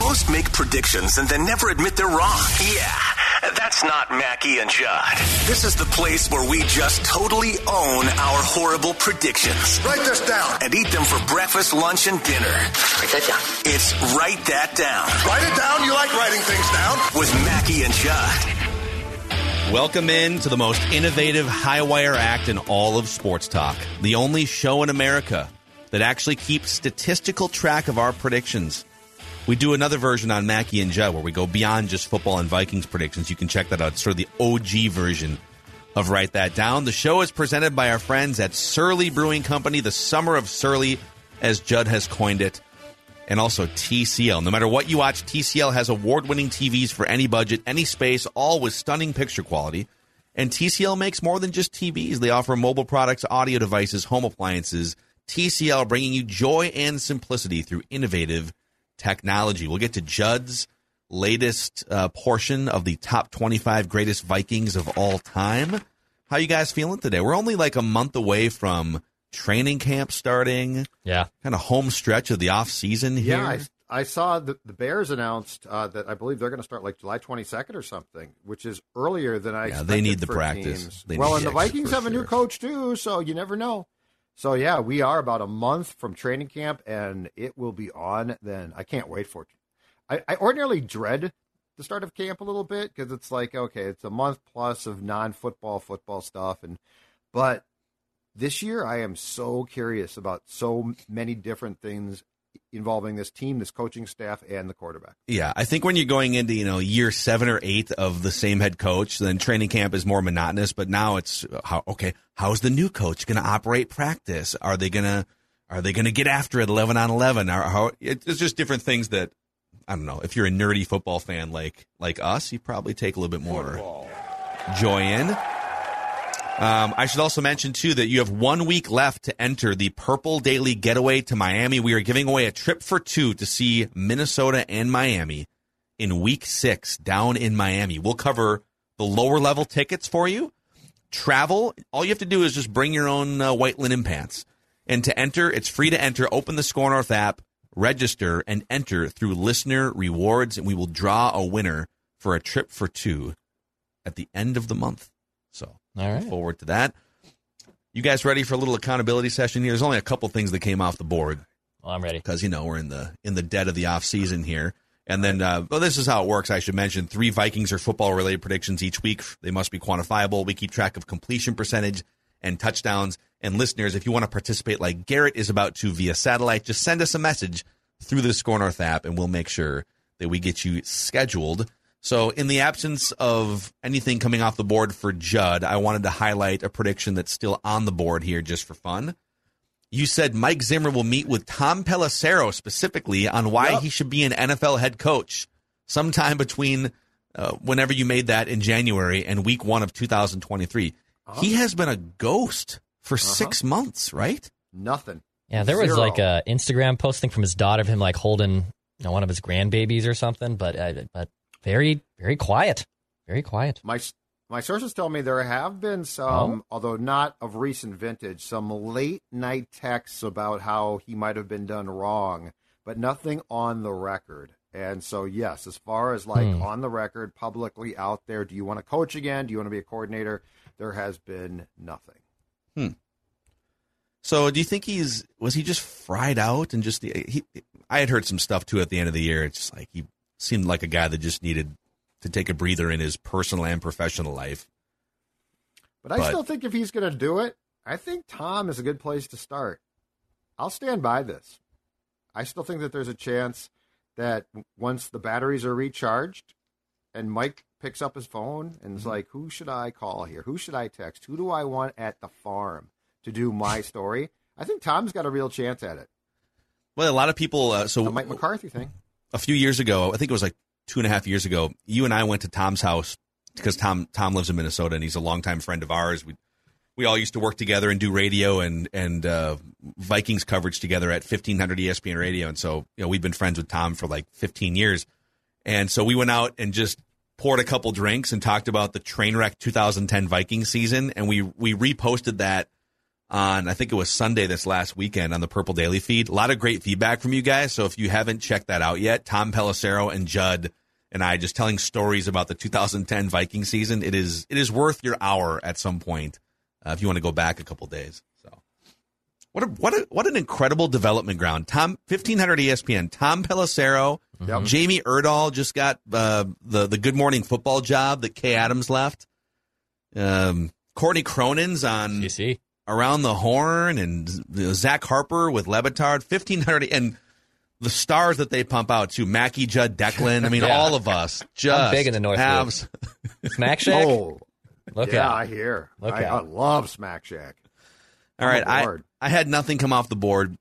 Most make predictions and then never admit they're wrong. Yeah, that's not Mackey and Judd. This is the place where we just totally own our horrible predictions. Write this down. And eat them for breakfast, lunch, and dinner. Write that down. It's Write That Down. Write it down. You like writing things down. With Mackey and Judd. Welcome in to the most innovative high wire act in all of sports talk. The only show in America that actually keeps statistical track of our predictions. We do another version on Mackey and Judd where we go beyond just football and Vikings predictions. You can check that out. It's sort of the OG version of Write That Down. The show is presented by our friends at Surly Brewing Company, the summer of Surly, as Judd has coined it, and also TCL. No matter what you watch, TCL has award winning TVs for any budget, any space, all with stunning picture quality. And TCL makes more than just TVs. They offer mobile products, audio devices, home appliances. TCL bringing you joy and simplicity through innovative technology. We'll get to Judd's latest uh, portion of the top 25 greatest Vikings of all time. How you guys feeling today? We're only like a month away from training camp starting. Yeah. Kind of home stretch of the off season here. Yeah, I, I saw the, the Bears announced uh, that I believe they're going to start like July 22nd or something, which is earlier than I. Yeah, they need the practice. well, and the the Vikings for have a new sure. coach too, so you never know. So yeah, we are about a month from training camp, and it will be on. Then I can't wait for it. I, I ordinarily dread the start of camp a little bit because it's like okay, it's a month plus of non-football football stuff, and but this year I am so curious about so many different things involving this team, this coaching staff, and the quarterback. Yeah, I think when you're going into you know year seven or eight of the same head coach, then training camp is more monotonous. But now it's how okay, how's the new coach going to operate practice? Are they gonna are they gonna get after it eleven on eleven? Or how it's just different things that I don't know. If you're a nerdy football fan like like us, you probably take a little bit more joy in. Um, I should also mention too that you have one week left to enter the Purple Daily Getaway to Miami. We are giving away a trip for two to see Minnesota and Miami in Week Six down in Miami. We'll cover the lower level tickets for you. Travel. All you have to do is just bring your own uh, white linen pants. And to enter, it's free to enter. Open the SKOR North app, register, and enter through listener rewards, and we will draw a winner for a trip for two at the end of the month. All right. Forward to that. You guys ready for a little accountability session here? There's only a couple things that came off the board Well, I'm ready. because you know we're in the in the dead of the off season here. And then, uh, well, this is how it works. I should mention three Vikings or football related predictions each week. They must be quantifiable. We keep track of completion percentage and touchdowns. And listeners, if you want to participate like Garrett is about to via satellite, just send us a message through the SKOR North app, and we'll make sure that we get you scheduled. So, in the absence of anything coming off the board for Judd, I wanted to highlight a prediction that's still on the board here just for fun. You said Mike Zimmer will meet with Tom Pelissero specifically on why he should be an NFL head coach sometime between uh, whenever you made that in January and week one of 2023. He has been a ghost for six months, right? Nothing. Yeah, there was like a Instagram posting from his daughter of him like holding you know, one of his grandbabies or something, but uh, but very very quiet, very quiet. My my sources tell me there have been some, although not of recent vintage, some late night texts about how he might have been done wrong, but nothing on the record. And so, yes, as far as like Hmm. on the record, publicly out there, do you want to coach again? Do you want to be a coordinator? There has been nothing. Hmm. So, do you think he's was he just fried out and just the he? I had heard some stuff too at the end of the year. It's just like he seemed like a guy that just needed to take a breather in his personal and professional life. But I But- still think if he's going to do it, I think Tom is a good place to start. I'll stand by this. I still think that there's a chance that once the batteries are recharged and Mike picks up his phone and Mm-hmm. is like, who should I call here? Who should I text? Who do I want at the farm to do my story? I think Tom's got a real chance at it. Well, a lot of people. Uh, so The Mike McCarthy thing. A few years ago, I think it was like two and a half years ago, you and I went to Tom's house because Tom Tom lives in Minnesota and he's a longtime friend of ours. We we all used to work together and do radio and and uh, Vikings coverage together at 1500 ESPN Radio, and so you know we've been friends with Tom for like 15 years, and so we went out and just poured a couple drinks and talked about the train wreck 2010 Viking season, and we we reposted that on I think it was Sunday this last weekend on the Purple Daily feed. A lot of great feedback from you guys. So if you haven't checked that out yet, Tom Pelissero and Judd and I just telling stories about the 2010 Viking season. It is it is worth your hour at some point uh, if you want to go back a couple days. So what a, what a, what an incredible development ground. Tom 1500 ESPN. Tom Pelissero, Yep. Jamie Erdahl just got uh, the the Good Morning Football job that Kay Adams left. Um, Courtney Cronin's on CC. Around the horn and Zach Harper with Le Batard, 1500 and the stars that they pump out to Mackey Judd Declan. I mean, Yeah. all of us just big in the North have Smack Shack. Oh, Look yeah, out. I hear. Look I, I love Smack Shack. All right, I'm I. I had nothing come off the board.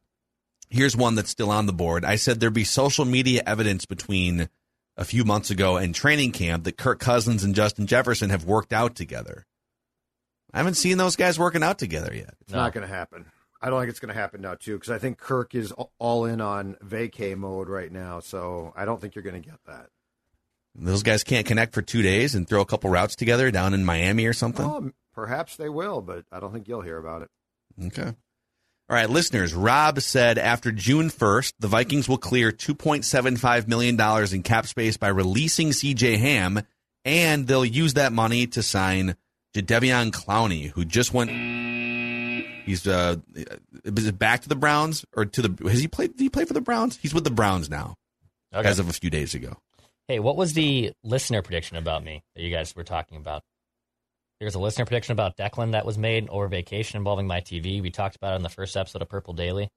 Here's one that's still on the board. I said there'd be social media evidence between a few months ago and training camp that Kirk Cousins and Justin Jefferson have worked out together. I haven't seen those guys working out together yet. It's No. not going to happen. I don't think it's going to happen now, too, because I think Kirk is all in on vacay mode right now. So I don't think you're going to get that. Those guys can't connect for two days and throw a couple routes together down in Miami or something. Oh, perhaps they will, but I don't think you'll hear about it. Okay. All right, listeners. Rob said after June 1st, the Vikings will clear $2.75 million in cap space by releasing CJ Ham, and they'll use that money to sign Jadeveon Clowney, who just went. He's uh, is it back to the Browns or to the? Has he played? Did he play for the Browns? He's with the Browns now, Okay. as of a few days ago. Hey, what was the listener prediction about me that you guys were talking about? There's a listener prediction about Declan that was made over vacation involving my TV. We talked about it in the first episode of Purple Daily.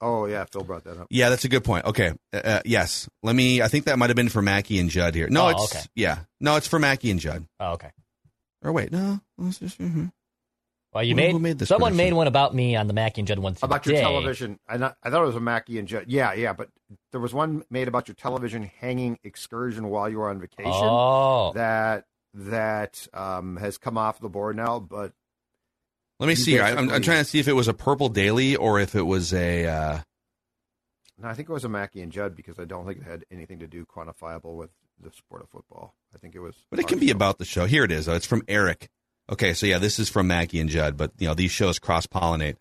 Oh, yeah, Phil brought that up. Yeah, that's a good point. Okay, uh, uh, yes. Let me. I think that might have been for Mackey and Judd here. No, Oh, it's okay. yeah. No, it's for Mackey and Judd. Oh, okay. Or wait, no. let's just- mhm. Well, you Who- made, who made this someone prediction? made one about me on the Mackey and Judd one today. About your television. I, not, I thought it was a Mackey and Judd. Yeah, yeah, but there was one made about your television hanging excursion while you were on vacation Oh, that that um, has come off the board now. But Let me You see here. I- I'm, I'm trying to see if it was a purple daily or if it was a. Uh, no, I think it was a Mackey and Judd because I don't think it had anything to do quantifiable with the sport of football. I think it was. but it can be about the show. Here it is. It's from Eric. Okay, so yeah, this is from Mackey and Judd, but you know these shows cross pollinate.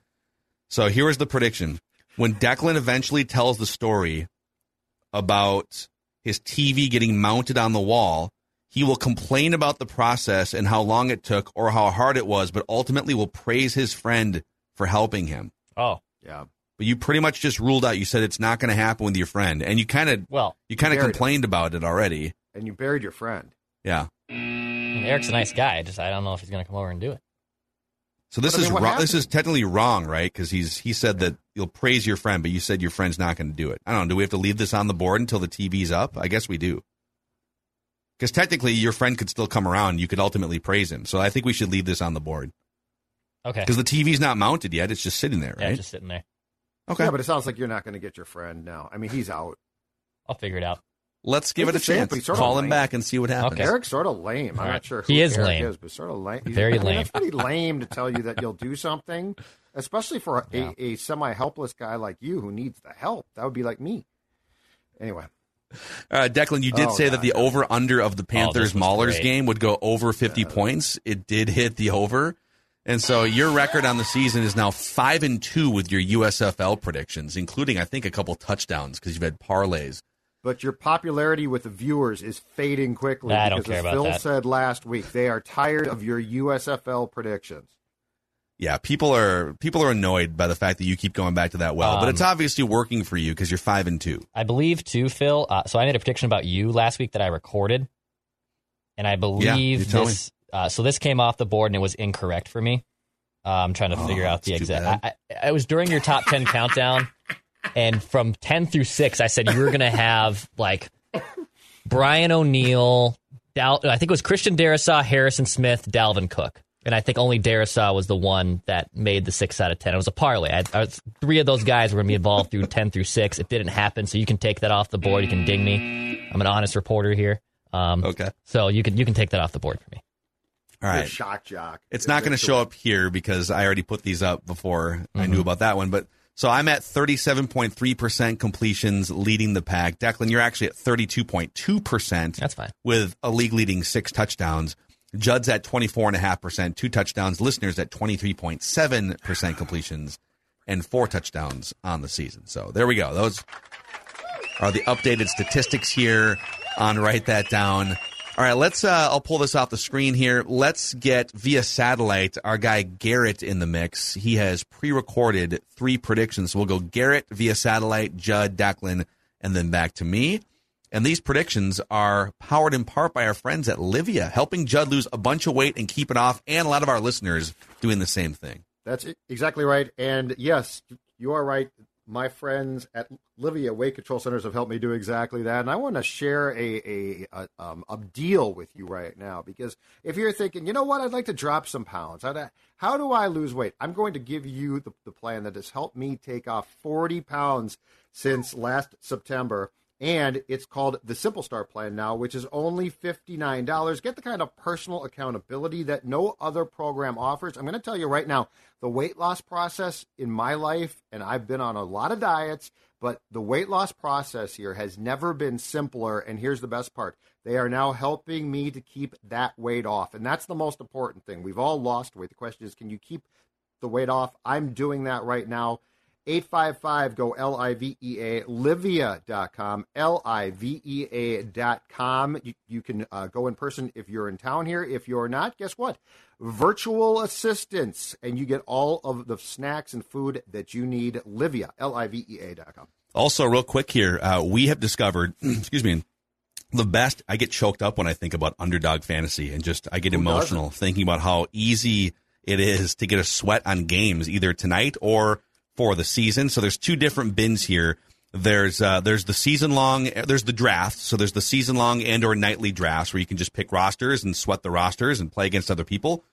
So here is the prediction: when Declan eventually tells the story about his TV getting mounted on the wall, he will complain about the process and how long it took or how hard it was, but ultimately will praise his friend for helping him. oh, Yeah. But you pretty much just ruled out. You said it's not going to happen with your friend, and you kind of well, you kind of buried it. complained about it already. And you buried your friend. Yeah. and Eric's a nice guy. Just I don't know if he's going to come over and do it. So this But I is mean, what wrong. This is technically wrong, right? Because he's he said that you'll praise your friend, but you said your friend's not going to do it. I don't know. Do we have to leave this on the board until the TV's up? I guess we do. Because technically, your friend could still come around. You could ultimately praise him. So I think we should leave this on the board Okay, because the TV's not mounted yet. It's just sitting there, yeah, right? just sitting there. Okay. Yeah, but it sounds like you're not going to get your friend now. I mean, he's out. I'll figure it out. Let's give He's it a chance. but he's sort of Call him back and see what happens. Okay. Eric's sort of lame. I'm All right. not sure who He is Eric lame. is, but sort of lame. He's- Very I mean, lame. That's pretty lame to tell you that you'll do something, especially for a, Yeah. a, semi-helpless guy like you who needs the help. That would be like me. Anyway, Uh, Declan, you did Oh, say that the over under of the Panthers this Maulers great. game would go over 50 points. It did hit the over. And so your record on the season is now 5 and 2 with your USFL predictions, including I think a couple touchdowns because you've had parlays. but your popularity with the viewers is fading quickly I don't care as about Phil that. said last week, they are tired of your USFL predictions. Yeah, people are people are annoyed by the fact that you keep going back to that well, but Um, it's obviously working for you because you're five and two. I believe too, Phil. Uh, so I made a prediction about you last week that I recorded, and I believe tell this. Uh, so this came off the board and it was incorrect for me. Uh, I'm trying to figure out the exact. I, I, it was during your top ten countdown, and from ten through six, I said you were going to have like Brian O'Neill. Dal- I think it was Christian Darrisaw, Harrison Smith, Dalvin Cook. And I think only Darrisaw was the one that made the six out of ten. It was a parlay. I, I was, three of those guys were going to be involved through ten through six. It didn't happen, so you can take that off the board. You can ding me. I'm an honest reporter here. Um, Okay, So you can you can take that off the board for me. All Good right. shock jock. It's not going to show up here because I already put these up before I knew mm-hmm. about that one. But so I'm at 37.3% completions, leading the pack. Declan, you're actually at 32.2%. That's fine. With a league leading six touchdowns. Judd's at 24.5%, two touchdowns. Listeners at 23.7% completions and four touchdowns on the season. So there we go. Those are the updated statistics here on Write That Down. All right, let's. Uh, I'll pull this off the screen here. Let's get via satellite our guy Garrett in the mix. He has pre-recorded three predictions. We'll go Garrett via satellite, Judd, Declan, and then back to me. And these predictions are powered in part by our friends at Livea, helping Judd lose a bunch of weight and keep it off, and a lot of our listeners doing the same thing. That's exactly right. And yes, you are right. My friends at Livea Weight Control Centers have helped me do exactly that. And I want to share a a, a, um, a deal with you right now because if you're thinking, you know what, I'd like to drop some pounds. How do, how do I lose weight? I'm going to give you the, the plan that has helped me take off 40 pounds since last September. And it's called the Simple Start Plan now, which is only $59. Get the kind of personal accountability that no other program offers. I'm going to tell you right now the weight loss process in my life, and I've been on a lot of diets, but the weight loss process here has never been simpler. And here's the best part they are now helping me to keep that weight off. And that's the most important thing. We've all lost weight. The question is, can you keep the weight off? I'm doing that right now. 855 go L I V E A, Livea.com, L I V E A.com. You, you can uh, go in person if you're in town here. If you're not, guess what? Virtual assistance, and you get all of the snacks and food that you need. Livea, L I V E A.com. Also, real quick here, uh, we have discovered, excuse me, the best. I get choked up when I think about underdog fantasy and just I get emotional thinking about how easy it is to get a sweat on games either tonight or for the season. So there's two different bins here. There's uh, there's the season long. There's the draft. So there's the season long and or nightly drafts where you can just pick rosters and sweat the rosters and play against other people.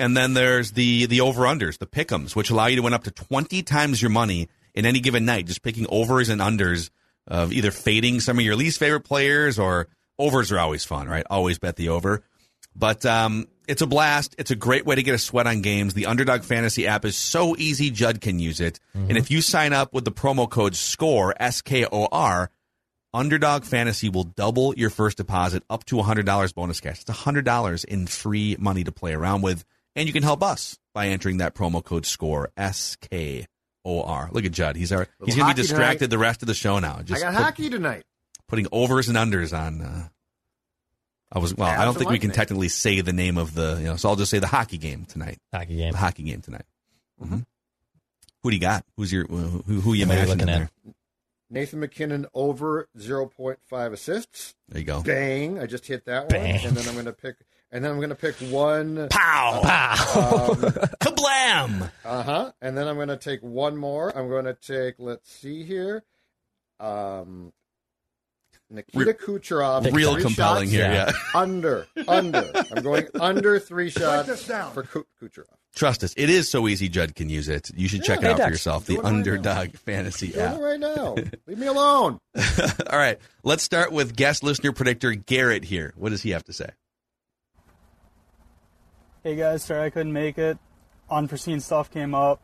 And then there's the the over unders, the pick'ems, which allow you to win up to twenty times your money in any given night, just picking overs and unders of either fading some of your least favorite players or overs are always fun, right? Always bet the over. But um, it's a blast. It's a great way to get a sweat on games. The Underdog Fantasy app is so easy, Judd can use it. And if you sign up with the promo code SKOR, S K O R, Underdog Fantasy will double your first deposit up to $100 bonus cash. It's $100 in free money to play around with. And you can help us by entering that promo code SKOR, S K O R. Look at Judd. He's our, he's going to be distracted tonight. the rest of the show now. I got put- hockey tonight. putting overs and unders on. Uh, I was well. I don't think we can technically say the name of the. You know, so I'll just say the hockey game tonight. Hockey game. The hockey game tonight. hmm Who do you got? Who's your who? Who you are you imagining looking there? at? Nathan MacKinnon over 0.5 assists. There you go. Bang! I just hit that Bang. one, and then I'm going to pick, and then I'm going to pick one. Pow! Wow. Kablam! Uh huh. And then I'm going to take one more. I'm going to take. Let's see here. Um, Nikita Re- Kucherov. Real compelling shots. here. Yeah. Yeah. Under, under. I'm going under three shots for Ku- Kucherov. Trust us, it is so easy. Judd can use it. You should check it Hey, out for yourself. The it right. Underdog Fantasy Doing app. it right now. Leave me alone. All right, let's start with guest listener predictor Garrett here. What does he have to say? Hey guys, sorry I couldn't make it. Unforeseen stuff came up.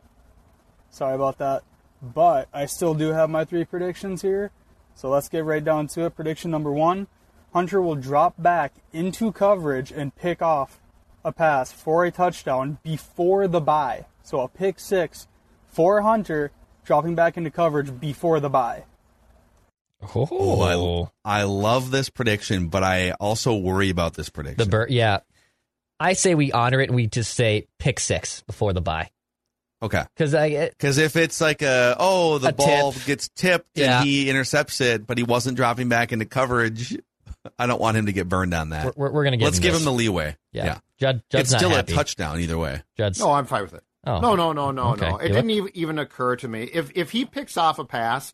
Sorry about that. But I still do have my three predictions here. So let's get right down to it. Prediction number one Hunter will drop back into coverage and pick off a pass for a touchdown before the bye. So a pick six for Hunter, dropping back into coverage before the bye. Oh, I, oh. I love this prediction, but I also worry about this prediction. the bird. Yeah, I say we honor it. and We just say pick six before the bye. Okay. Because I Because if it's like a oh the A ball tip. gets tipped Yeah. and he intercepts it, but he wasn't dropping back into coverage, I don't want him to get burned on that. we're, we're, we're gonna give Let's him give this. him the leeway. yeah. Judd, it's Judd's not still happy. a touchdown either way. Judd's No, I'm fine with it. Oh. No, no, no, no, Okay. no. It You didn't even, even occur to me. If if he picks off a pass,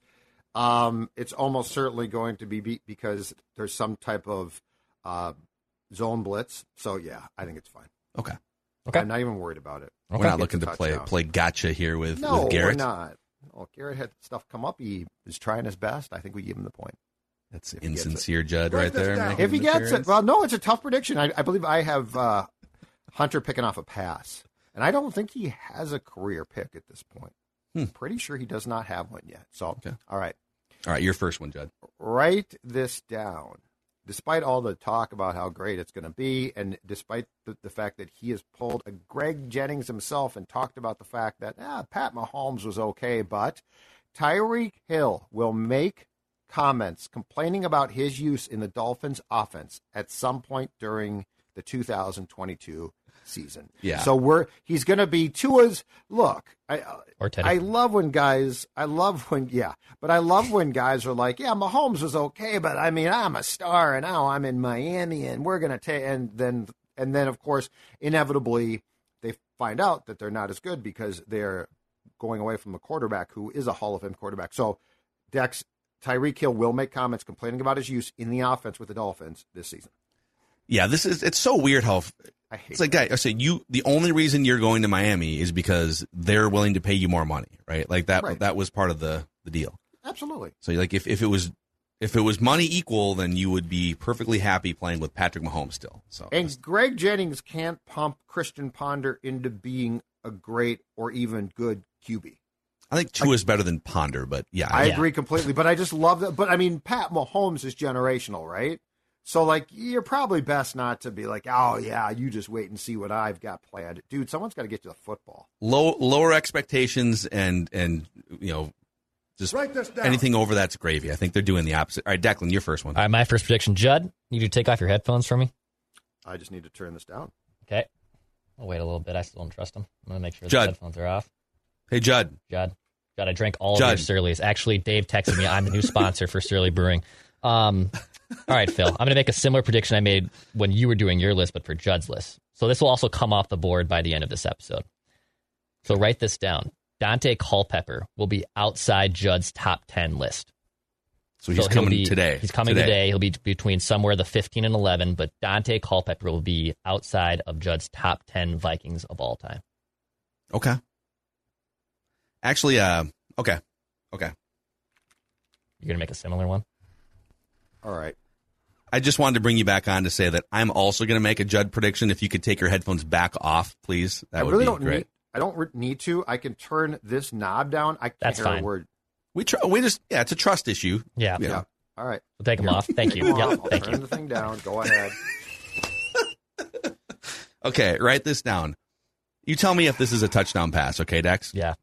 um, it's almost certainly going to be be- because there's some type of uh, zone blitz. So yeah, I think it's fine. Okay. Okay. I'm not even worried about it. We're not looking to play touchdown. play gotcha here with, No, with Garrett. we're not. Oh, Garrett had stuff come up. He is trying his best. I think we give him the point. That's he insincere Judd right there. If he the gets it, well, no, it's a tough prediction. I, I believe I have uh, Hunter picking off a pass, and I don't think he has a career pick at this point. Hmm. I'm pretty sure he does not have one yet. So, Okay. all right, All right, your first one, Judd. write this down. Despite all the talk about how great it's going to be, and despite the, the fact that he has pulled a Greg Jennings himself and talked about the fact that ah, Pat Mahomes was okay, but Tyreek Hill will make comments complaining about his use in the Dolphins' offense at some point during the 2022 season. Yeah. So we're he's going to be Tua's look. I Or Teddy. I love when guys. I love when yeah, but I love when guys are like, yeah, Mahomes was okay, but I mean, I'm a star, and now I'm in Miami, and we're gonna take, and then and then of course, inevitably, they find out that they're not as good because they're going away from a quarterback who is a Hall of Fame quarterback. So, Dex Tyreek Hill will make comments complaining about his use in the offense with the Dolphins this season. Yeah, this is it's so weird how I hate. it's like guy. I say you. The only reason you're going to Miami is because they're willing to pay you more money, right? Like that. Right. That was part of the the deal. Absolutely. So like if, if it was if it was money equal, then you would be perfectly happy playing with Patrick Mahomes still. So And Greg Jennings can't pump Christian Ponder into being a great or even good QB. I think Tua is better than Ponder, but yeah, I Yeah. agree completely, but I just love that. But I mean, Pat Mahomes is generational, right? So, like, you're probably best not to be like, oh, yeah, you just wait and see what I've got planned. Dude, someone's got to get you the football. low lower expectations and and you know just Write this down. anything over that's gravy. I think they're doing the opposite. All right, Declan, your first one. All right, my first prediction. Judd, you need to take off your headphones for me. I just need to turn this down. Okay. I'll wait a little bit. I still don't trust him. I'm gonna make sure Judd. the headphones are off. Hey, Judd. Judd. Judd, I drank all Judd. of your Surly's. Actually, Dave texted me. I'm the new sponsor for Surly Brewing. Um, all right, Phil. I'm going to make a similar prediction I made when you were doing your list, but for Judd's list. So this will also come off the board by the end of this episode. So write this down. Dante Culpepper will be outside Judd's top 10 list. So he's he'll coming be- today. He's coming today. He'll be between somewhere the 15 and 11, but Dante Culpepper will be outside of Judd's top 10 Vikings of all time. Okay. Actually, uh, okay, okay. You're going to make a similar one? All right. I just wanted to bring you back on to say that I'm also going to make a Judd prediction. If you could take your headphones back off, please, that I would really be don't great. need. I don't re- need to. I can turn this knob down. I can't That's hear fine. a word. We try. We just yeah, it's a trust issue. Yeah. Yeah. Yeah. All right. We'll take them off. Thank you. Come on, Yep, I'll thank turn you. the thing down. Go ahead. Okay, write this down. You tell me if this is a touchdown pass, okay, Dex? Yeah.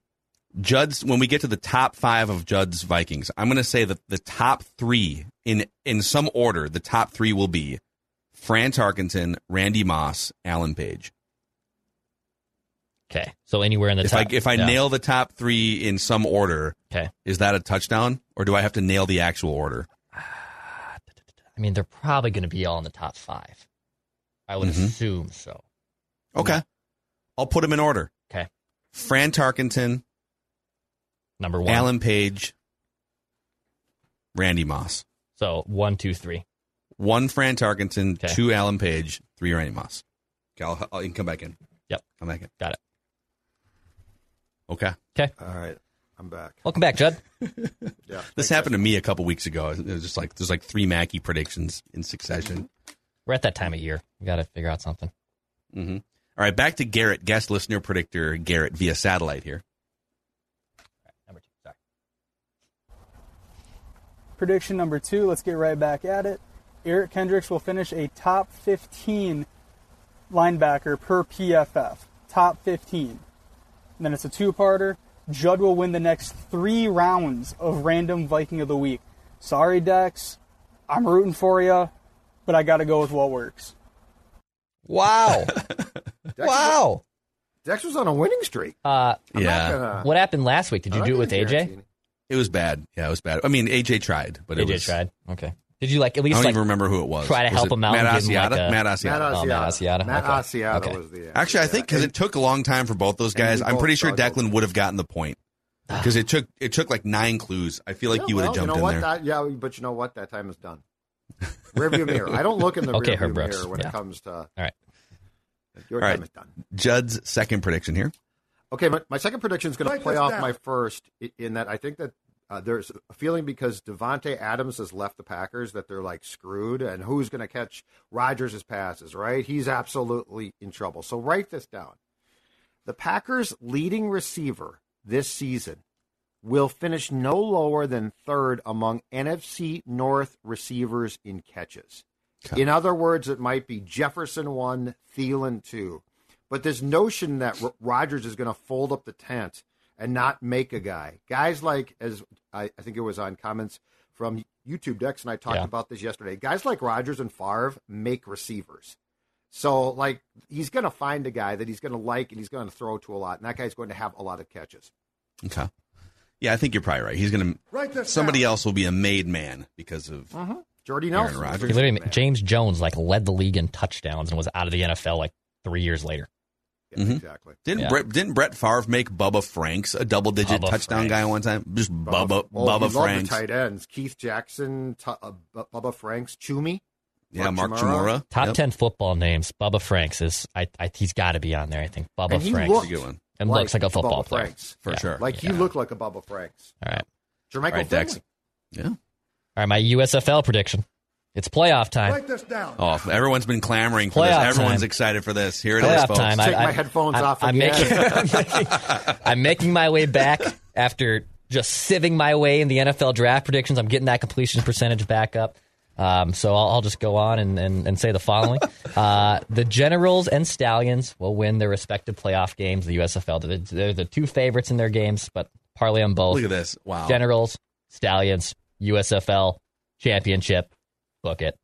Judd's when we get to the top five of Judd's Vikings, I'm going to say that the top three in in some order, the top three will be Fran Tarkenton, Randy Moss, Alan Page. Okay. So anywhere in the If top. I if I yeah. nail the top three in some order, Okay. is that a touchdown, or do I have to nail the actual order? I mean, they're probably going to be all in the top five. I would Mhm. assume so. Okay, I'll put them in order. Okay. Fran Tarkenton, Number one. Alan Page, Randy Moss. So one, two, three. One Fran Tarkenton, Okay. two Alan Page, three Randy Moss. Okay, I'll, I'll, you can come back in. Yep. Come back in. Got it. Okay. Okay. All right. I'm back. Welcome back, Judd. Yeah. This happened to me a couple weeks ago. It was just like there's like three Mackey predictions in succession. We're at that time of year. We got to figure out something. Mm-hmm. All right, back to Garrett, guest listener predictor Garrett via satellite here. Number two. Sorry. Prediction number two, let's get right back at it. Eric Kendricks will finish a top 15 linebacker per PFF. Top 15. And then it's a two parter. Judd will win the next three rounds of random Viking of the Week. Sorry, Dex. I'm rooting for you, but I got to go with what works. Wow. wow. Dex was on a winning streak. Uh, yeah, gonna- what happened last week? Did you I'm do it with gonna AJ? Guarantee it was bad. Yeah, it was bad. I mean, AJ tried, but it AJ was. tried. Okay. Did you like at least? I least don't like even remember who it was. try to Was help it him out Matt and give him Asiata. like a- Matt Matt Asiata. Oh, Matt Asiata. Asiata. Matt Okay. Asiata Okay. was the Actually, I think because it took a long time for both those guys, I'm pretty sure struggled. Declan would have gotten the point ah. because it took it took like nine clues. I feel like Yeah, you would have well, jumped you know what? there. That, yeah, but you know what? That time is done. Rearview mirror. I don't look in the Okay, rearview mirror when Yeah. it comes to. All right. Your All time right. is done. Judd's second prediction here. Okay, my, my second prediction is going to play off down. my first in that I think that uh, there's a feeling because Davante Adams has left the Packers that they're like screwed, and who's going to catch Rodgers' passes? Right, he's absolutely in trouble. So write this down: the Packers' leading receiver this season will finish no lower than third among NFC North receivers in catches. In other words, it might be Jefferson one, Thielen two. But this notion that R- Rodgers is going to fold up the tent and not make a guy, guys like as I, I think it was on comments from YouTube. Dex and I talked Yeah. about this yesterday. Guys like Rodgers and Favre make receivers. So like he's going to find a guy that he's going to like and he's going to throw to a lot, and that guy's going to have a lot of catches. Okay. Yeah, I think you're probably right. He's gonna somebody down. else will be a made man because of mm-hmm. Jordy Aaron Nelson, was Rodgers. a He literally, man. James Jones like led the league in touchdowns and was out of the NFL like three years later. Yeah, Mhm. exactly. didn't Yeah. Brett didn't Brett Favre make Bubba Franks a double digit Bubba touchdown Franks. guy one time? Just Bubba Bubba he loved Franks. the tight ends: Keith Jackson, Tu- uh, Bubba Franks, Chumi. Yeah, Mark Mark Chmura. Top Yep. ten football names. Bubba Franks is. I. I he's got to be on there. I think Bubba And Franks looked a good one. and looks like a football Bubba player. Franks. For Yeah. sure. Like he Yeah. looked like a Bubba Franks. All right. Jermichael All right, Dex. Finley. Yeah. All right. My USFL prediction. It's playoff time. Write this down. Oh, everyone's been clamoring for this. Everyone's time. excited for this. Here it is, Playoff folks. time. Take I, my I- headphones I- off I'm again. making, I'm making, I'm making my way back after just sieving my way in the NFL draft predictions. I'm getting that completion percentage back up. Um, so I'll, I'll just go on and, and, and say the following: uh, the Generals and Stallions will win their respective playoff games. The USFL they're, they're the two favorites in their games, but parlay on both. Look at this. Wow. Generals, Stallions, USFL championship. Book it.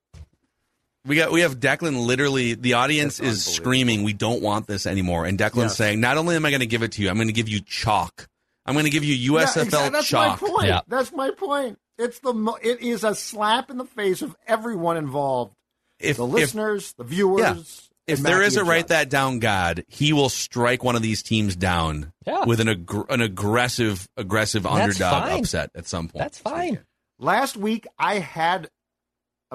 We got we have Declan literally the audience That's is screaming we don't want this anymore and Declan's Yes. saying not only am I going to give it to you I'm going to give you chalk. I'm going to give you Yeah, USFL exactly. That's chalk. my point. Yeah. That's my point. It's the mo- it is a slap in the face of everyone involved. If The if, listeners, the viewers. Yeah. if and there Matthew is a and write that down God, he will strike one of these teams down Yeah. with an ag- an aggressive aggressive underdog fine. upset at some point. That's fine. Last week I had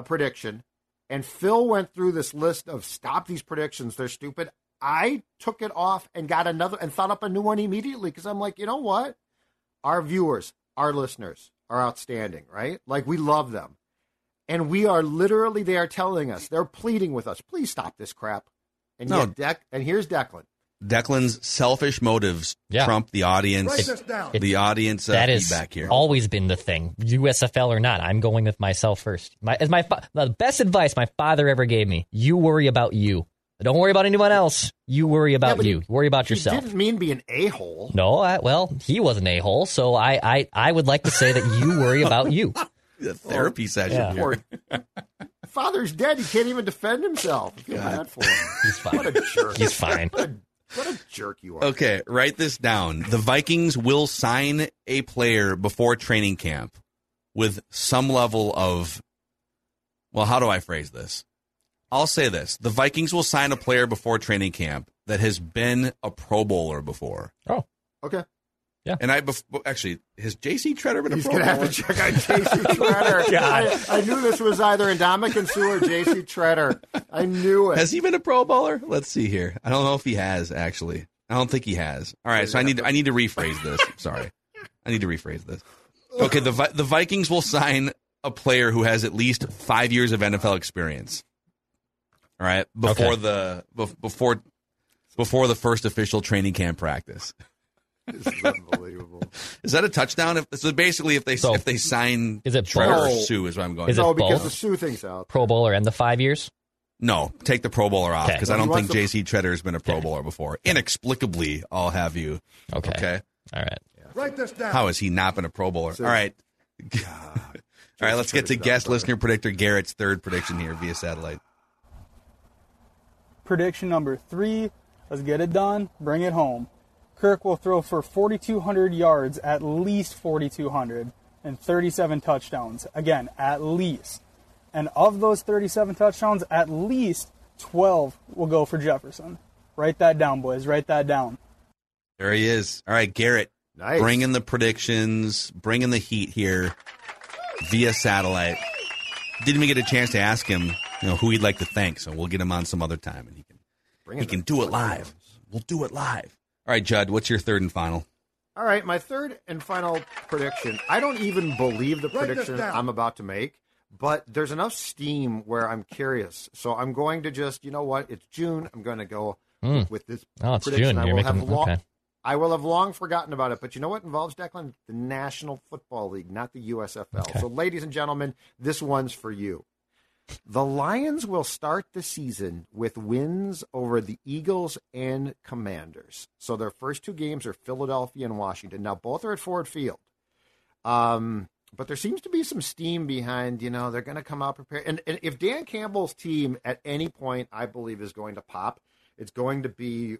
a prediction, and Phil went through this list of stop these predictions. They're stupid. I took it off and got another and thought up a new one immediately because I'm like, you know what? Our viewers, our listeners are outstanding, right? Like we love them. And we are literally, they are telling us, they're pleading with us, please stop this crap. And No. yet, Dec- and here's Declan. Declan's selfish motives Yeah. trump the audience Write this the audience uh, that is feedback here. always been the thing, USFL or not. I'm going with myself first. My, as my fa- the best advice my father ever gave me: you worry about you. Don't worry about anyone else. You worry about but you. worry about He yourself. didn't mean be an a hole. No, I, well, he was an a hole, so I, I, I would like to say that you worry about you. a therapy session. Yeah. here. Poor father's dead. He can't even defend himself. I feel bad for him. He's fine. What a jerk. He's fine. What a, jerk you are. Okay, write this down. The Vikings will sign a player before training camp with some level of. Well, how do I phrase this? I'll say this: the Vikings will sign a player before training camp that has been a Pro Bowler before. Oh, Okay. And I bef- actually has J.C. Tretter been a He's Pro going to Bowler? have to check on J.C. Tretter. Oh, I, I knew this was either Ndamukong Suh or J.C. Tretter. I knew it. Has he been a Pro Bowler? Let's see here. I don't know if he has actually. I don't think he has. All right, so I need I need to rephrase this. Sorry, I need to rephrase this. Okay, the Vi- the Vikings will sign a player who has at least five years of NFL experience. All right, before Okay. the bef- before before the first official training camp practice. This is unbelievable. Is that a touchdown? If so, basically, if they So, if they sign is it Trevor both? or Suh, is what I'm going. Is to. it no, because both? the Suh thing's out. Pro Bowler and the five years. No, take the Pro Bowler off because Well, I don't think wants J.C. Tretter has been a Pro Bowler before. Inexplicably, I'll have you. Okay. Okay. All right. Write this down. How has he not been a Pro Bowler? So- All right. All right, let's get to guest done, listener predictor Garrett's third prediction here via satellite. Prediction number three Let's get it done. Bring it home. Kirk will throw for 4,200 yards, at least 4,200, and 37 touchdowns. Again, at least. And of those 37 touchdowns, at least 12 will go for Jefferson. Write that down, boys. Write that down. There he is. All right, Garrett. Nice. Bringing the predictions, bringing the heat here via satellite. Didn't even get a chance to ask him, you know, who he'd like to thank. So we'll get him on some other time, and he can Bring he it can do it live. We'll do it live. All right, Judd. What's your third and final? All right, my third and final prediction. I don't even believe the Write prediction. I'm about to make, but there's enough steam where I'm curious. So I'm going to just, you know what? It's June. I'm going to go hmm. with this Oh, it's prediction. June. I You're will making have long, okay. I will have long forgotten about it, but you know what involves Declan? The National Football League, not the USFL. Okay. So, ladies and gentlemen, this one's for you. The Lions will start the season with wins over the Eagles and Commanders. So their first two games are Philadelphia and Washington. Now both are at Ford Field. Um, but there seems to be some steam behind, you know, they're going to come out prepared. And, and if Dan Campbell's team at any point, I believe, is going to pop, it's going to be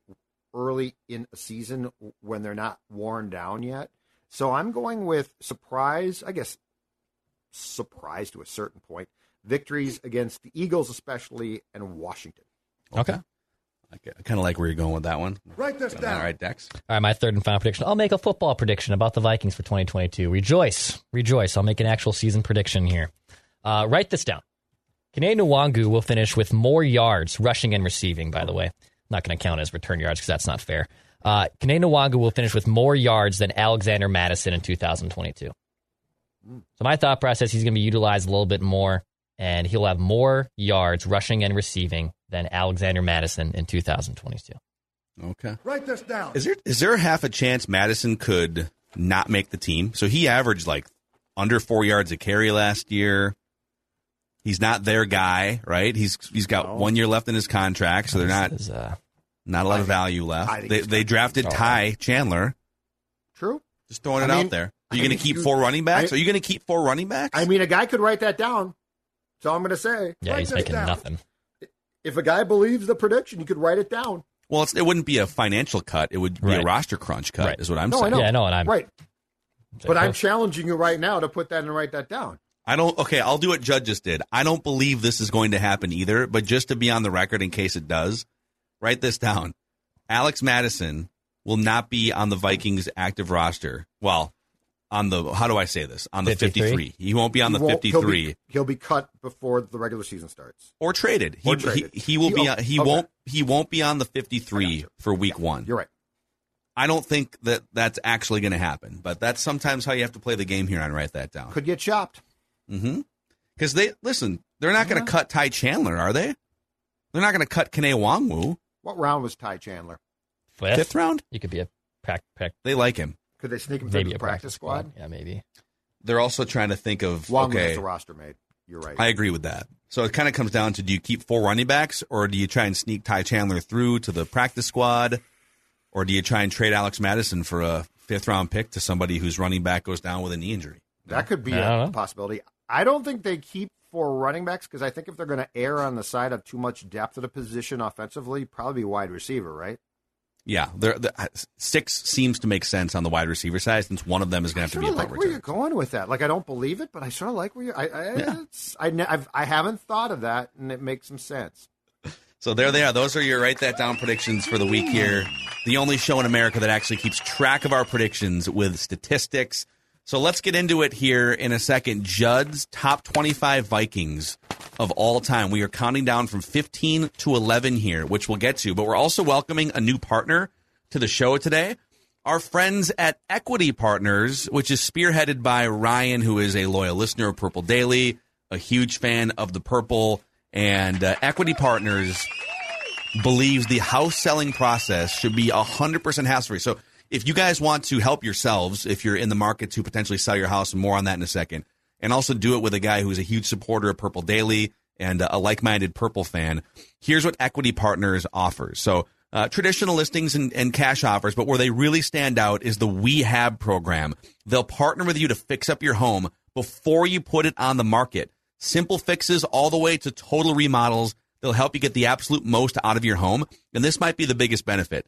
early in a season when they're not worn down yet. So I'm going with surprise, I guess, surprise to a certain point. Victories against the Eagles, especially, and Washington. Okay. I, kind of like where you're going with that one. Write this down. right, Dex. All right, my third and final prediction. I'll make a football prediction about the Vikings for 2022. Rejoice, rejoice. I'll make an actual season prediction here. Uh, write this down. Kene Nwangwu will finish with more yards, rushing and receiving, by the way. Not going to count as return yards because that's not fair. Uh, Kene Nwangwu will finish with more yards than Alexander Mattison in 2022. So my thought process, he's going to be utilized a little bit more, and he'll have more yards, rushing and receiving, than Alexander Mattison in 2022. Okay. Write this down. Is there is there half a chance Mattison could not make the team? So he averaged like under four yards a carry last year. He's not their guy, right? He's he's got No. one year left in his contract, so they're not is, uh, not a lot of value I left. They they drafted. Ty Chandler. True. Just throwing it I out there. Are you going to keep you- four running backs? I- Are you going to keep four running backs? I mean, a guy could write that down. That's all I'm going to say. yeah, he's making down. nothing. If a guy believes the prediction, you could write it down. well, it's, it wouldn't be a financial cut. It would be a roster crunch cut. Right. Is what I'm No, I saying. know. Yeah, I know, and I'm- right. But I'm oh. challenging you right now to put that and write that down. I don't. Okay, I'll do what Judd just did. I don't believe this is going to happen either. But just to be on the record, in case it does, write this down. Alex Mattison will not be on the Vikings active roster. Well, on the how do I say this? On the 53? 53. He won't be on He the 53 He'll be, he'll be cut before the regular season starts. or traded. He, Or traded. he he will He- be. on- he okay. won't. He won't be on the 53 for week one. You're right. I don't think that that's actually going to happen. But that's sometimes how you have to play the game here. And write that down. Could get chopped. Mm-hmm. Because they listen, they're not going to cut Ty Chandler, are they? They're not going to cut Kene Nwangwu. What round was Ty Chandler? Fifth, Fifth round? You could be a prac, prac, They like him. Could they sneak him maybe through a the practice squad? Yeah, maybe. They're also trying to think of Long okay. the roster made. You're right. I agree with that. So it kind of comes down to do you keep four running backs or do you try and sneak Ty Chandler through to the practice squad or do you try and trade Alex Mattison for a fifth round pick to somebody whose running back goes down with a knee injury? that could be a know. possibility. I don't think they keep four running backs because I think if they're going to err on the side of too much depth at a position offensively, probably wide receiver, right? Yeah, they're, the uh, six seems to make sense on the wide receiver side since one of them is going to have to be a like punt where you're going with that. Like I don't believe it, but I sort of like where you. I I, Yeah. I, ne- I haven't thought of that, and it makes some sense. So there they are. Those are your write that down predictions for the week here. The only show in America that actually keeps track of our predictions with statistics. So let's get into it here in a second. Judd's top 25 Vikings of all time. We are counting down from 15 to 11 here, which we'll get to, but we're also welcoming a new partner to the show today. Our friends at Equity Partners, which is spearheaded by Ryan, who is a loyal listener of Purple Daily, a huge fan of the Purple, and uh, Equity Partners believes the house selling process should be 100% hassle free. So if you guys want to help yourselves, if you're in the market to potentially sell your house, more on that in a second, and also do it with a guy who's a huge supporter of Purple Daily and a like minded Purple fan, here's what Equity Partners offers. So uh, traditional listings and, and cash offers, but where they really stand out is the WeHab program. They'll partner with you to fix up your home before you put it on the market. Simple fixes all the way to total remodels. They'll help you get the absolute most out of your home. And this might be the biggest benefit.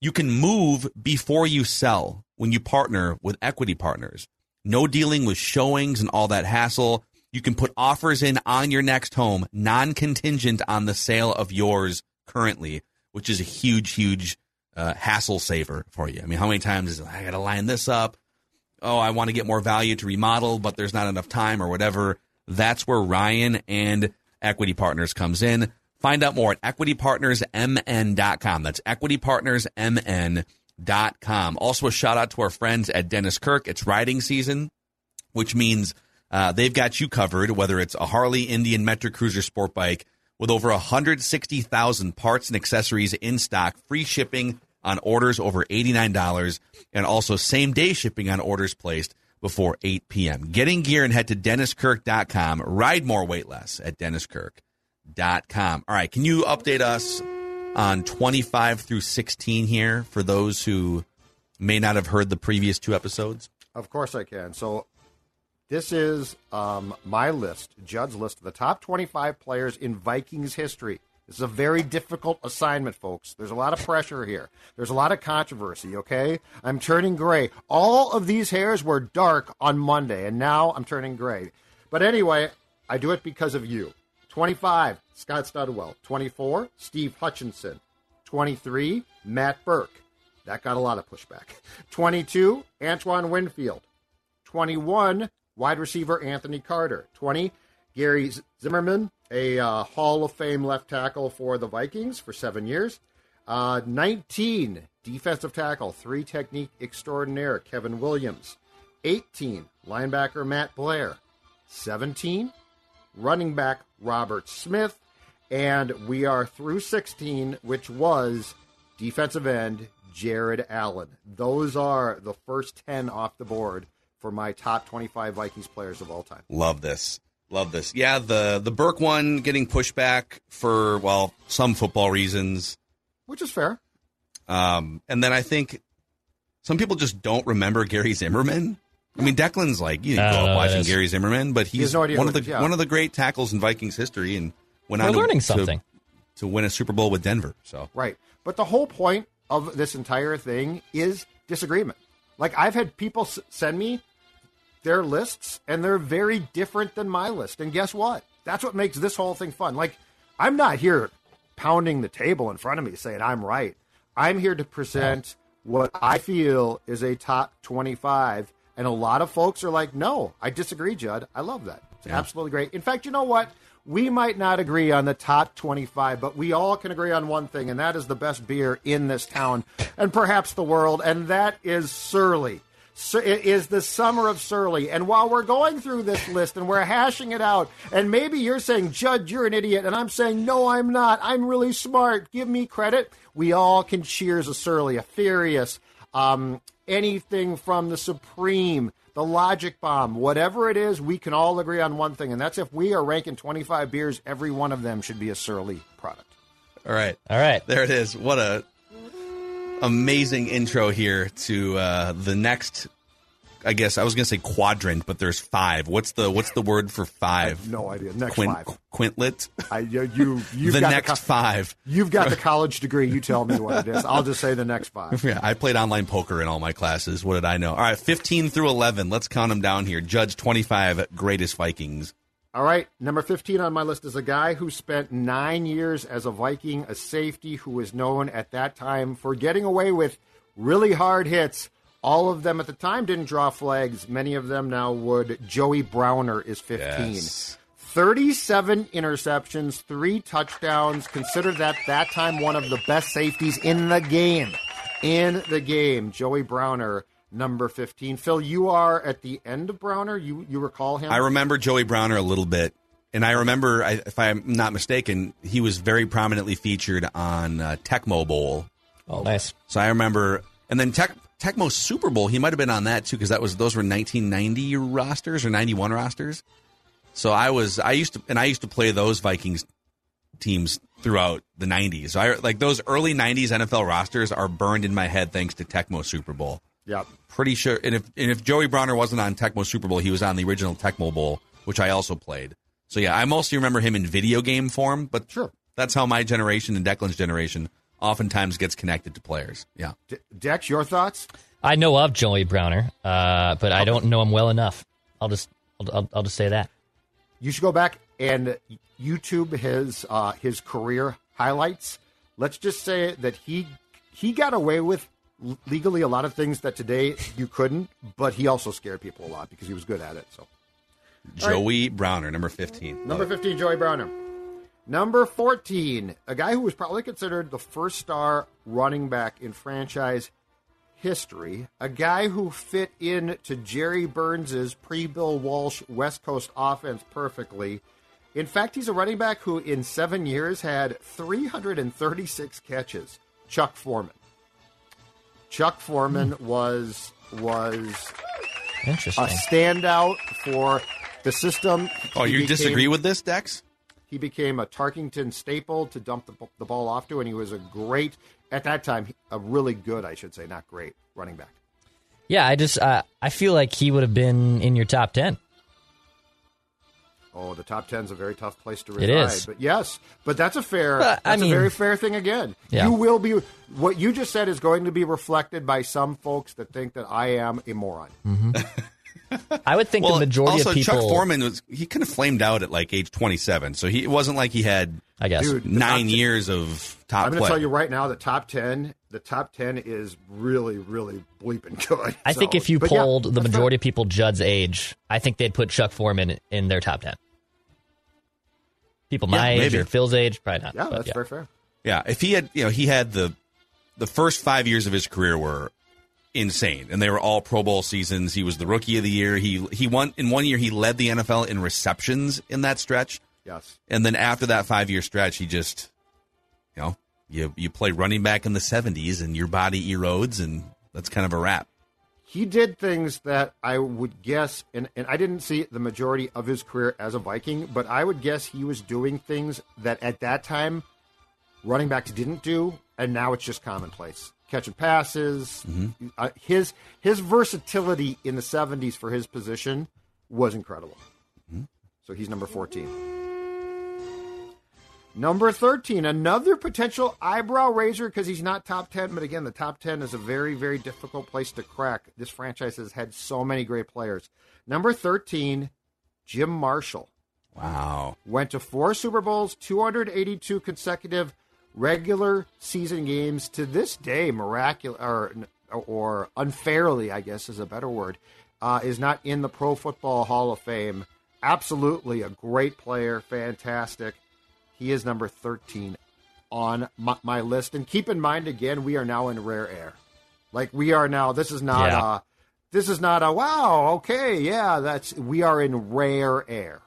You can move before you sell when you partner with equity partners. No dealing with showings and all that hassle. You can put offers in on your next home, non contingent on the sale of yours currently, which is a huge, huge uh, hassle saver for you. I mean, how many times is I got to line this up? Oh, I want to get more value to remodel, but there's not enough time or whatever. That's where Ryan and Equity Partners comes in. Find out more at equitypartnersmn.com. That's equitypartnersmn.com. Also, a shout out to our friends at Dennis Kirk. It's riding season, which means uh, they've got you covered, whether it's a Harley, Indian, Metric Cruiser sport bike with over 160,000 parts and accessories in stock, free shipping on orders over $89, and also same day shipping on orders placed before 8 p.m. Getting gear and head to DennisKirk.com. Ride more, wait less at DennisKirk.com. All right, can you update us on 25 through 16 here for those who may not have heard the previous two episodes? Of course I can. So this is um, my list, Judd's list of the top 25 players in Vikings history. This is a very difficult assignment, folks. There's a lot of pressure here. There's a lot of controversy, okay? I'm turning gray. All of these hairs were dark on Monday, and now I'm turning gray. But anyway, I do it because of you. 25, Scott Studwell. 24, Steve Hutchinson. 23, Matt Birk. That got a lot of pushback. 22, Antoine Winfield. 21, wide receiver Anthony Carter. 20, Gary Zimmerman, a uh, Hall of Fame left tackle for the Vikings for seven years. Uh, 19, defensive tackle, three technique extraordinaire, Kevin Williams. 18, linebacker Matt Blair. 17, running back Robert Smith. And we are through 16, which was defensive end Jared Allen. Those are the first 10 off the board for my top 25 Vikings players of all time. Love this. Love this. Yeah, the the Birk one getting pushed back for well some football reasons, which is fair. Um, and then I think some people just don't remember Gary Zimmerman. I mean, Declan's like you know, grow up watching Gary Zimmerman, but he's no one of the yeah. one of the great tackles in Vikings history, and went We're on to, learning to- something. to win a Super Bowl with Denver. So Right. But the whole point of this entire thing is disagreement. Like I've had people s- send me their lists and they're very different than my list. And guess what? That's what makes this whole thing fun. Like I'm not here pounding the table in front of me saying I'm right. I'm here to present what I feel is a top 25 and a lot of folks are like, "No, I disagree, Judd. I love that. It's absolutely great." In fact, you know what? We might not agree on the top 25, but we all can agree on one thing, and that is the best beer in this town and perhaps the world, and that is Surly. Sur- It is the summer of Surly. And while we're going through this list and we're hashing it out, and maybe you're saying, Judd, you're an idiot, and I'm saying, no, I'm not. I'm really smart. Give me credit. We all can cheers a Surly, a Furious, um, anything from the Supreme, the Logic Bomb, whatever it is, we can all agree on one thing, and that's if we are ranking 25 beers, every one of them should be a Surly product. all right, All right. there it is. What a amazing intro here to uh, the next. I guess I was going to say quadrant, but there's five. What's the what's the word for five? No idea. Next Quint, five. Quintlet. I, you, you, the next co- five. You've got the college degree. You tell me what it is. I'll just say the next five. Yeah, I played online poker in all my classes. What did I know? All right, 15 through 11. Let's count them down here. Judd's 25 greatest Vikings. All right, number 15 on my list is a guy who spent nine years as a Viking, a safety who was known at that time for getting away with really hard hits. All of them at the time didn't draw flags. Many of them now would. Joey Browner is 15. Yes. 37 interceptions, three touchdowns. Consider that that time one of the best safeties in the game. In the game, Joey Browner, number 15. Phil, you are at the end of Browner. You you recall him? I remember Joey Browner a little bit. And I remember, I- if I'm not mistaken, he was very prominently featured on uh, Tecmo Bowl. Oh, nice. So I remember, and then Tec, Tecmo Super Bowl, he might have been on that too, because that was those were 1990 rosters or 91 rosters. So I was, I used to, and I used to play those Vikings teams throughout the 90s. So I like those early 90s NFL rosters are burned in my head thanks to Tecmo Super Bowl. Yep. Pretty sure, and if and if Joey Browner wasn't on Tecmo Super Bowl, he was on the original Tecmo Bowl, which I also played. So yeah, I mostly remember him in video game form, but Sure. That's how my generation and Declan's generation oftentimes gets connected to players. Yeah. D- Dex, your thoughts? I know of Joey Browner, uh, but I don't know him well enough. I'll just I'll, I'll, I'll just say that. You should go back and YouTube his uh, his career highlights. Let's just say that he he got away with legally a lot of things that today you couldn't, but he also scared people a lot because he was good at it. So Joey Browner, number 15. Number 15, Joey Browner. Number 14, a guy who was probably considered the first star running back in franchise history, a guy who fit in to Jerry Burns's pre-Bill Walsh West Coast offense perfectly. In fact, he's a running back who in 7 years had 336 catches. Chuck Foreman. Chuck Foreman hmm. was was Interesting. a standout for the system. Oh, He you became- disagree with this, Dex? He became a Tarkenton staple to dump the, the ball off to, and he was a great, at that time, a really good, I should say, not great, running back. Yeah, I just uh, I feel like he would have been in your top ten. Oh, the top 10 is a very tough place to It reside. is. But yes, but that's a fair, But, I that's mean- a very fair thing again. Yeah. You will be, what you just said is going to be reflected by some folks that think that I am a moron. I would think the majority also of people. Chuck Foreman was he kind of flamed out at like age 27, so he it wasn't like he had I guess. Dude, nine top years of top I'm going to tell you right now, the top 10, the top 10 is really, really bleeping good. I think if you but yeah, polled the that's fair. majority of people Judd's age, I think they'd put Chuck Foreman in their top ten. People my Yeah, age maybe. or Phil's age, probably not. Yeah, but that's very fair. Yeah, if he had, you know, he had the the first five years of his career were insane, and they were all Pro Bowl seasons. He was the Rookie of the Year. He he won in one year. He led the NFL in receptions in that stretch, Yes. and then after that five year stretch, he just, you know, you you play running back in the seventies, and your body erodes, and that's kind of a wrap. he did things that I would guess, and, and I didn't see the majority of his career as a Viking, but I would guess he was doing things that at that time running backs didn't do, and now it's just commonplace. Catching passes, uh, his his versatility in the '70s for his position was incredible. So he's number 14. Number 13, another potential eyebrow raiser because he's not top 10. But again, the top 10 is a very, very difficult place to crack. This franchise has had so many great players. Number 13, Jim Marshall. Wow. Went to four Super Bowls, 282 consecutive regular season games. To this day, miraculous or, or unfairly, I guess is a better word, uh, is not in the Pro Football Hall of Fame. Absolutely a great player, fantastic. He is number 13 on my, my list. And keep in mind, again, we are now in rare air. Like we are now. This is not Yeah. a. This is not a wow. Okay, yeah, that's we are in rare air.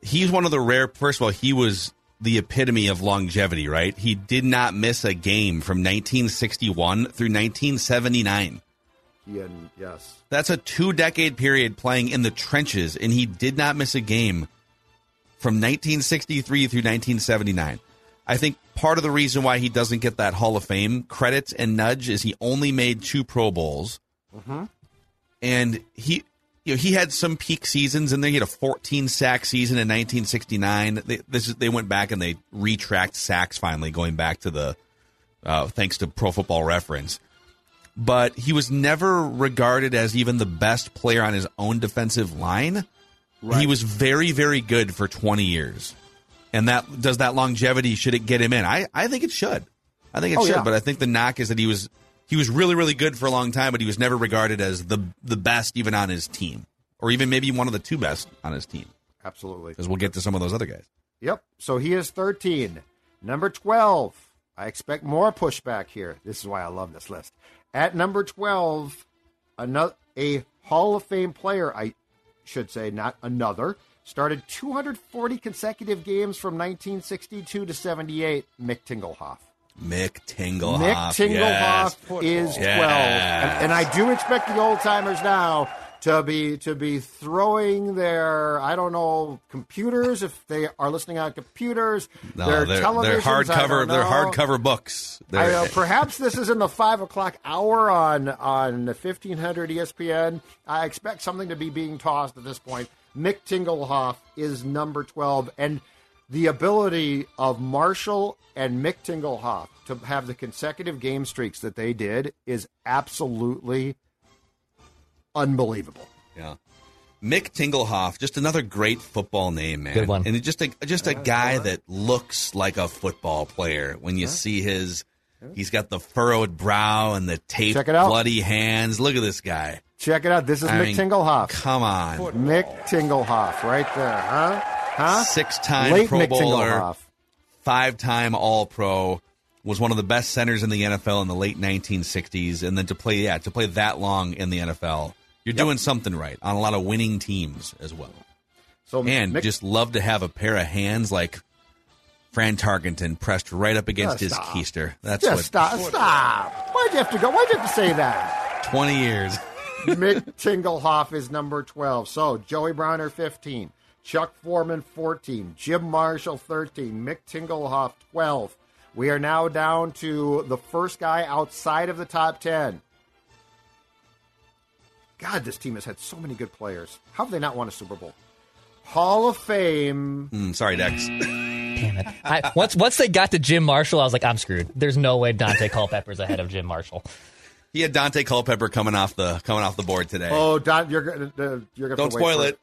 he's one of the rare. First of all, he was the epitome of longevity. Right? He did not miss a game from 1961 through 1979. He and yes, That's a two decade period playing in the trenches, and he did not miss a game from 1963 through 1979. I think part of the reason why he doesn't get that Hall of Fame credit and nudge is he only made two Pro Bowls, mm-hmm. and he. You know, he had some peak seasons in there. He had a 14 sack season in 1969. They, this is, they went back and they retracked sacks finally, going back to the uh, thanks to Pro Football Reference but he was never regarded as even the best player on his own defensive line. He was very, very good for 20 years. And that does that longevity should it get him in? I, I think it should. I think it Oh, should, yeah. but I think the knock is that he was he was really, really good for a long time, but he was never regarded as the the best even on his team. Or even maybe one of the two best on his team. absolutely. Because we'll get to some of those other guys. Yep. So he is 13. Number 12. I expect more pushback here. This is why I love this list. At number 12, another a Hall of Fame player, I should say, not another, started 240 consecutive games from 1962 to 78, Mick Tingelhoff. Mick Tingelhoff. Mick yes. Tingelhoff is 12. Yes. And, and I do expect the old timers now to be to be throwing their I don't know computers if they are listening on computers. No, their they're, televisions. they're hardcover. know. hardcover books. I know, perhaps this is in the five o'clock hour on on fifteen hundred ESPN. I expect something to be being tossed at this point. Mick Tingelhoff is number twelve, and the ability of Marshall and Mick Tingelhoff to have the consecutive game streaks that they did is absolutely unbelievable. Yeah. Mick Tingelhoff, just another great football name, man. Good one. And just a just a guy that looks like a football player when you see his. He's got the furrowed brow and the taped Check it out. bloody hands. Look at this guy. Check it out. This is I Mick mean, Tingelhoff. Come on. Mick Tingelhoff, right there, huh? Huh? Six-time Late Pro Bowler. Five-time All-Pro, was one of the best centers in the NFL in the late 1960s, and then to play, yeah, to play that long in the NFL, you're doing something right on a lot of winning teams as well. So And Mick, just love to have a pair of hands like Fran Tarkenton pressed right up against Oh, his keister. That's just what stop, stop. Why'd you have to go? Why'd you have to say that? 20 years. Mick Tingelhoff is number 12. So Joey Browner, 15. Chuck Foreman, 14. Jim Marshall, 13. Mick Tingelhoff, 12. We are now down to the first guy outside of the top 10. God, this team has had so many good players. How have they not won a Super Bowl? Hall of Fame. Mm, sorry, Dex. Damn it. I, once once they got to Jim Marshall, I was like, I'm screwed. There's no way Daunte Culpepper's ahead of Jim Marshall. He had Daunte Culpepper coming off the coming off the board today. Oh, Don, you're gonna uh, you're gonna Don't have to spoil for- it.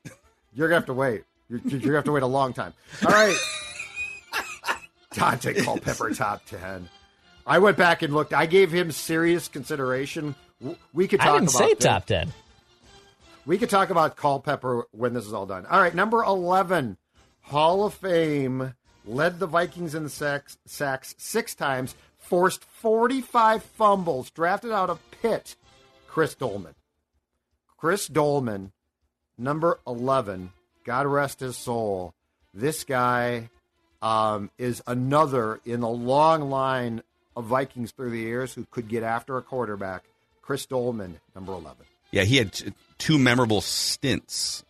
You're gonna have to wait. You're, you're gonna have to wait a long time. All right. Daunte Culpepper top ten. I went back and looked. I gave him serious consideration. We could talk I didn't about say this. top 10. We could talk about Culpepper when this is all done. All right, number eleven, Hall of Fame, led the Vikings in sacks, sacks six times, forced forty-five fumbles, drafted out of Pitt. Chris Doleman. Chris Doleman, number eleven. God rest his soul. This guy um, is another in the long line of Vikings through the years who could get after a quarterback. Chris Doleman, number eleven. Yeah, he had t- two memorable stints.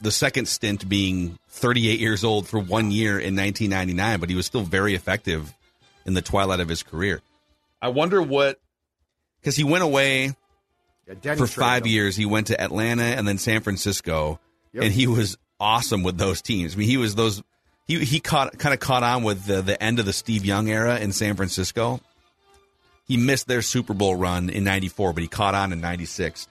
The second stint being 38 years old for one year in 1999, but he was still very effective in the twilight of his career. I wonder what because he went away Yeah, for five him. years. He went to Atlanta and then San Francisco, Yep. and he was awesome with those teams. I mean, he was those. He he caught kind of caught on with the the end of the Steve Young era in San Francisco. He missed their Super Bowl run in 94, but he caught on in 96.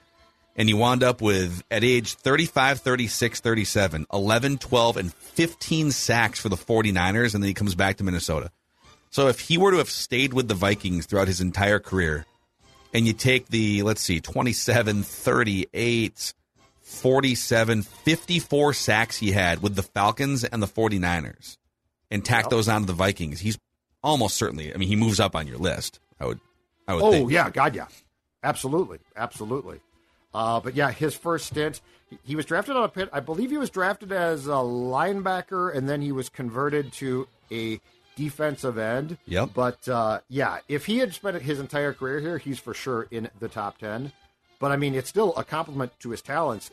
And he wound up with, at age 35, 36, 37, 11, 12, and 15 sacks for the 49ers, and then he comes back to Minnesota. So if he were to have stayed with the Vikings throughout his entire career, and you take the, let's see, 27, 38, 47, 54 sacks he had with the Falcons and the 49ers, and tack those onto the Vikings, he's almost certainly, I mean, he moves up on your list. I would, I would Oh think. yeah, God yeah, absolutely, absolutely. Uh, but yeah, his first stint, he, was drafted out of Pitt. I believe he was drafted as a linebacker, and then he was converted to a defensive end. Yep. But uh, yeah, if he had spent his entire career here, he's for sure in the top ten. But I mean, it's still a compliment to his talents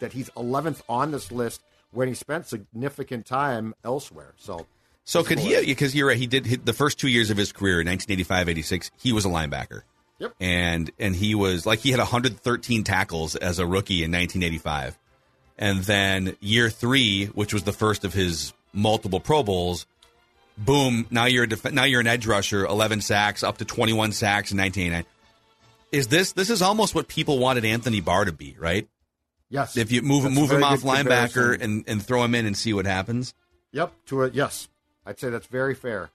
that he's 11th on this list when he spent significant time elsewhere. So So could he? Because you're right. He did hit the first two years of his career in 1985, 86. He was a linebacker. Yep. And and he was like he had 113 tackles as a rookie in 1985, and then year three, which was the first of his multiple Pro Bowls. Boom! Now you're a def- now you're an edge rusher, 11 sacks, up to 21 sacks in 1989. Is this this is almost what people wanted Anthony Barr to be, right? yes, If you move That's move him off linebacker and, and throw him in and see what happens. Yep, to a yes. I'd say that's very fair.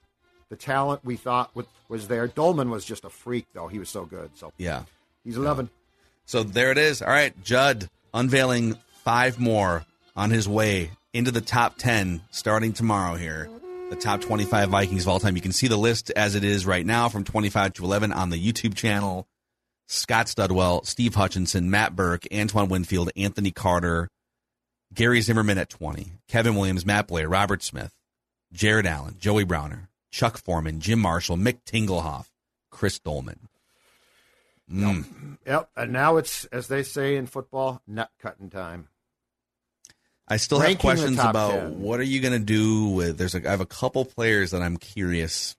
The talent we thought was, was there. Doleman was just a freak, though. He was so good. So Yeah. he's 11. So there it is. All right, Judd unveiling five more on his way into the top 10 starting tomorrow here. The top 25 Vikings of all time. You can see the list as it is right now from 25 to 11 on the YouTube channel. Scott Studwell, Steve Hutchinson, Matt Birk, Antoine Winfield, Anthony Carter, Gary Zimmerman at 20, Kevin Williams, Matt Blair, Robert Smith, Jared Allen, Joey Browner, Chuck Foreman, Jim Marshall, Mick Tingelhoff, Chris Doleman. Mm. Yep. And now it's, as they say in football, nut cutting time. I still Ranking have questions about 10. what are you going to do with. There's like I have a couple players that I'm curious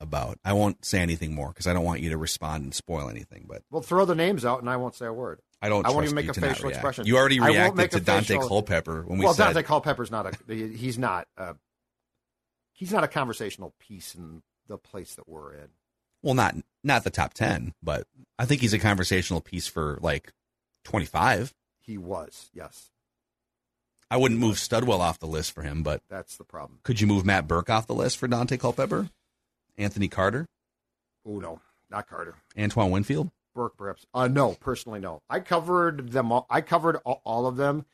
about. I won't say anything more because I don't want you to respond and spoil anything. But Well, throw the names out, and I won't say a word. I don't. I won't trust even make a to facial expression. You already reacted to Daunte facial- Culpepper when we said. well, said Daunte Culpepper's not a. He's not. a. he's not a conversational piece in the place that we're in. Well, not not the top ten, but I think he's a conversational piece for like twenty five. He was, yes. I wouldn't move Studwell off the list for him, but That's the problem. could you move Matt Birk off the list for Daunte Culpepper? Anthony Carter? Oh no, not Carter. Antoine Winfield? Birk, perhaps. Uh, no, personally, no. I covered them. All, I covered all, all of them.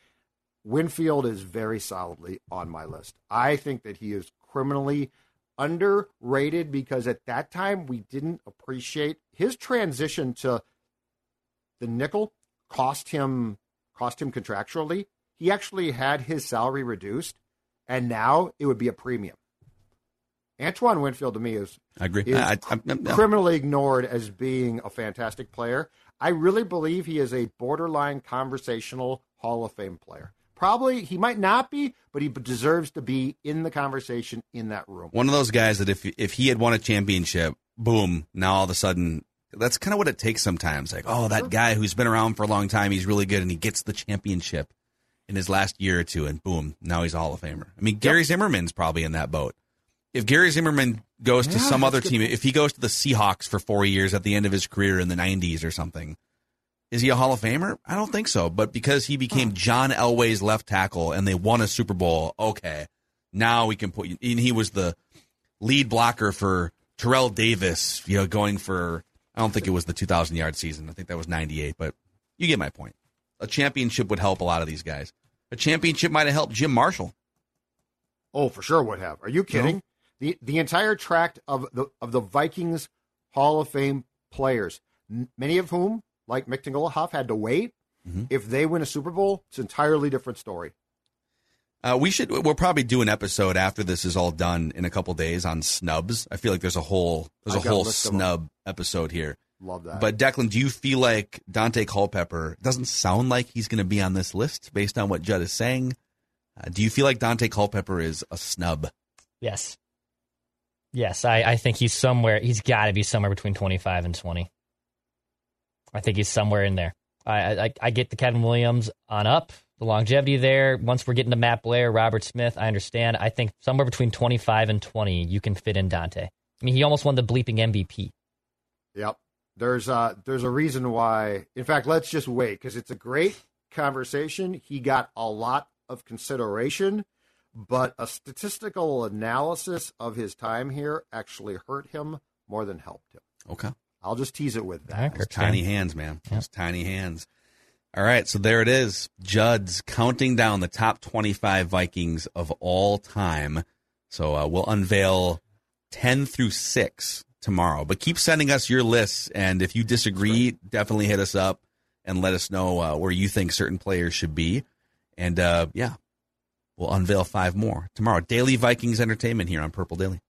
Winfield is very solidly on my list. I think that he is criminally underrated because at that time we didn't appreciate his transition to the nickel cost him cost him contractually. He actually had his salary reduced, and now it would be a premium. Antoine Winfield to me is I agree. is I- I- I- criminally ignored as being a fantastic player. I really believe he is a borderline conversational Hall of Fame player. Probably he might not be, but he deserves to be in the conversation in that room. One of those guys that if if he had won a championship, boom, now all of a sudden that's kind of what it takes sometimes. Like, oh, that guy who's been around for a long time, he's really good and he gets the championship in his last year or two and boom, now he's a Hall of Famer. I mean, Gary Zimmerman's probably in that boat. If Gary Zimmerman goes to some other good team, if he goes to the Seahawks for 4 years at the end of his career in the 90s or something, is he a Hall of Famer? I don't think so. But because he became John Elway's left tackle and they won a Super Bowl, okay, now we can put you. And he was the lead blocker for Terrell Davis, you know, going for, I don't think it was the 2,000 yard season. I think that was 98, but you get my point. A championship would help a lot of these guys. A championship might have helped Jim Marshall. Oh, for sure would have. Are you kidding? The the entire tract of the of the Vikings Hall of Fame players, n- many of whom, like Mick Tingelhoff, had to wait. Mm-hmm. If they win a Super Bowl, it's an entirely different story. Uh, we should. We'll probably do an episode after this is all done in a couple days on snubs. I feel like there's a whole there's a I've got a whole list of 'em. snub episode here. Love that. But Declan, do you feel like Daunte Culpepper doesn't sound like he's going to be on this list based on what Judd is saying? Uh, do you feel like Daunte Culpepper is a snub? Yes. Yes, I, I think he's somewhere. He's got to be somewhere between 25 and 20. I think he's somewhere in there. I, I I get the Kevin Williams on up, the longevity there. Once we're getting to Matt Blair, Robert Smith, I understand. I think somewhere between 25 and 20, you can fit in Daunte. I mean, he almost won the bleeping MVP. Yep. There's uh there's a reason why. In fact, let's just wait because it's a great conversation. He got a lot of consideration, but a statistical analysis of his time here actually hurt him more than helped him. Okay. I'll just tease it with that. Those tiny hands, man. Those tiny hands. All right, so there it is. Judd's counting down the top 25 Vikings of all time. So uh, we'll unveil 10 through 6 tomorrow. But keep sending us your lists. And if you disagree, definitely hit us up and let us know uh, where you think certain players should be. And uh, yeah, we'll unveil five more tomorrow. Daily Vikings Entertainment here on Purple Daily.